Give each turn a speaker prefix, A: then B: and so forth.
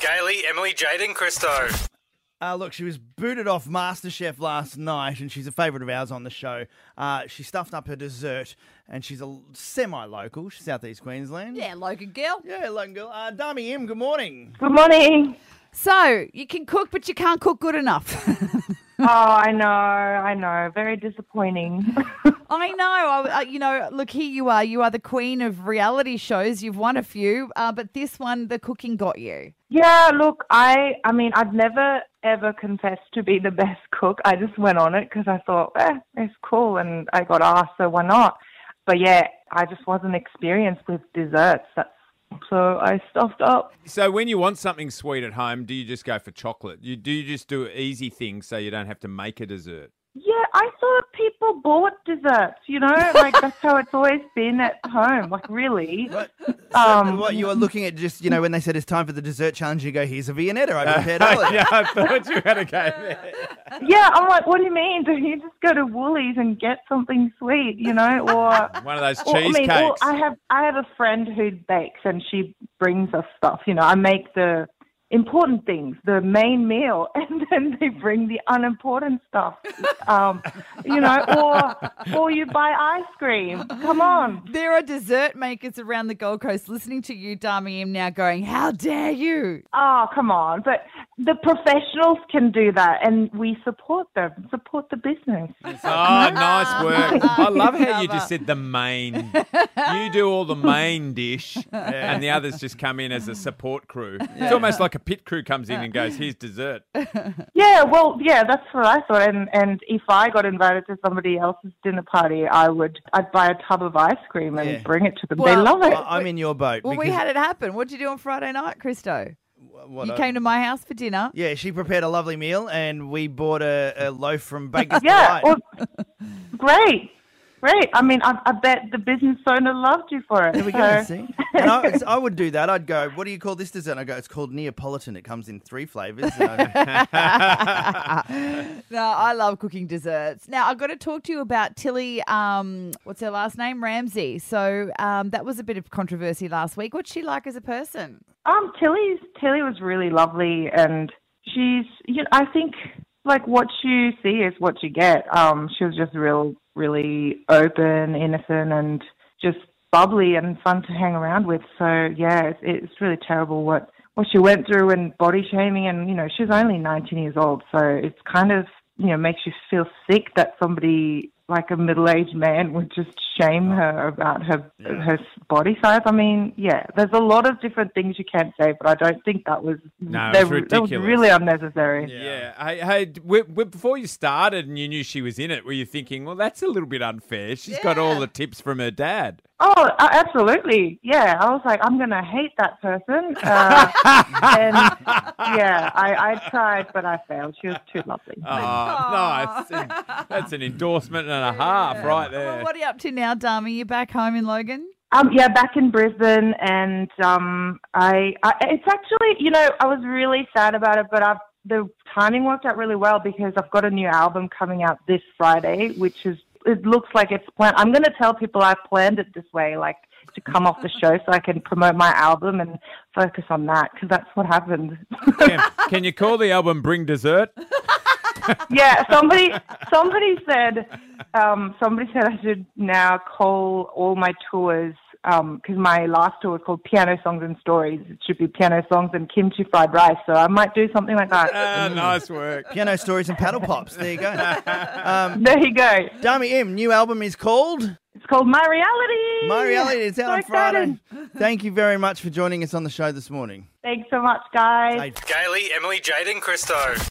A: Gailey, Emily, Jade, and Christo.
B: Uh, look, she was booted off MasterChef last night, and she's a favourite of ours on the show. Uh, she stuffed up her dessert, and she's a semi-local. She's Southeast Queensland.
C: Yeah, local girl.
B: Yeah, local girl. Uh, Dami Im, good morning.
D: Good morning.
C: So you can cook, but you can't cook good enough.
D: Oh, I know, I know. Very disappointing.
C: I know. I, you know, look here. You are. You are the queen of reality shows. You've won a few, uh, but this one, the cooking got you.
D: yeah, look, I, I mean, I've never ever confessed to be the best cook. I just went on it because I thought, eh, it's cool, and I got asked, so why not? But yeah, I just wasn't experienced with desserts. That's so I stuffed up.
E: So when you want something sweet at home, do you just go for chocolate? You do you just do easy things so you don't have to make a dessert?
D: Yeah, I thought people bought desserts. You know, like that's how it's always been at home. Like really.
B: What?
D: Um,
B: what you were looking at just, you know, when they said it's time for the dessert challenge, you go, here's a Viennetta I prepared earlier.
E: yeah, I thought you had a go there.
D: Yeah, I'm like, what do you mean? Do you just go to Woolies and get something sweet, you know, or
E: One of those
D: or, I mean, or
E: cheesecakes.
D: I have I have a friend who bakes and she brings us stuff. You know, I make the important things, the main meal, and then they bring the unimportant stuff. Um, you know, or or you buy ice cream. Come on.
C: There are dessert makers around the Gold Coast listening to you, Dami Im, now going, "How dare you!"
D: Oh, come on. But the professionals can do that and we support them, support the business.
E: Oh, nice work. I love how you just said the main. You do all the main dish, and the others just come in as a support crew. It's almost like a pit crew comes in and goes, "Here's dessert."
D: Yeah, well, yeah, that's what I thought. And and if I got invited to somebody else's dinner party, I would I'd buy a tub of ice cream and
B: Yeah.
D: bring it to them.
C: Well,
D: they love it.
B: Well, I'm in your boat.
C: Well, we
B: because-
C: had it happen. What did you do on Friday night, Christo?
B: what,
C: you
B: I-
C: came to my house for dinner.
B: Yeah, she prepared a lovely meal, and we bought a, a loaf from Baker's
D: yeah,
B: Delight.
D: well, great, great. I mean, I, I bet the business owner loved you for it.
B: There we go. See? And I, I would do that. I'd go, what do you call this dessert? And I go, it's called Neapolitan. It comes in three flavors.
C: No, I love cooking desserts. Now, I've got to talk to you about Tilly, um, what's her last name? Ramsay. So um, that was a bit of controversy last week. What's she like as a person?
D: Um, Tilly's Tilly was really lovely, and she's you know I think like what you see is what you get. Um, she was just real, really open, innocent, and just bubbly and fun to hang around with. So yeah, it's, it's really terrible what what she went through and body shaming, and you know she's only 19 years old, so it's kind of you know makes you feel sick that somebody like a middle-aged man would just shame oh. her about her her body size. I mean, yeah, there's a lot of different things you can't say, but I don't think that was
E: No, it's
D: That was really unnecessary.
E: Yeah. Hey, hey, w- w- before you started and you knew she was in it, were you thinking, well, that's a little bit unfair? She's got all the tips from her dad.
D: Oh, uh, absolutely. Yeah, I was like, I'm gonna hate that person. Uh, and yeah, I, I tried, but I failed. She was too lovely.
E: Oh, nice. That's an endorsement and a half right
C: Well,
E: there.
C: what are you up to now, Dami? You back home in Logan?
D: Um, yeah, back in Brisbane, and um, I, I, it's actually, you know, I was really sad about it, but I've the timing worked out really well because I've got a new album coming out this Friday, which is it looks like it's planned. I'm going to tell people I've planned it this way, like to come off the show so I can promote my album and focus on that because that's what happened.
E: Can, can you call the album Bring Dessert?
D: yeah, somebody somebody said um, somebody said I should now call all my tours because my last tour was called Piano Songs and Stories. It should be Piano Songs and Kimchi Fried Rice. So I might do something like that.
E: Ah, nice work.
B: piano stories and paddle pops. There you go. Um,
D: there you go.
B: Dami Im, new album is called
D: It's called My Reality.
B: My Reality. It's out
D: So
B: on Friday.
D: excited.
B: Thank you very much for joining us on the show this morning.
D: Thanks so much, guys.
B: Hey,
A: Gailey, Emily, Jaden, Christo.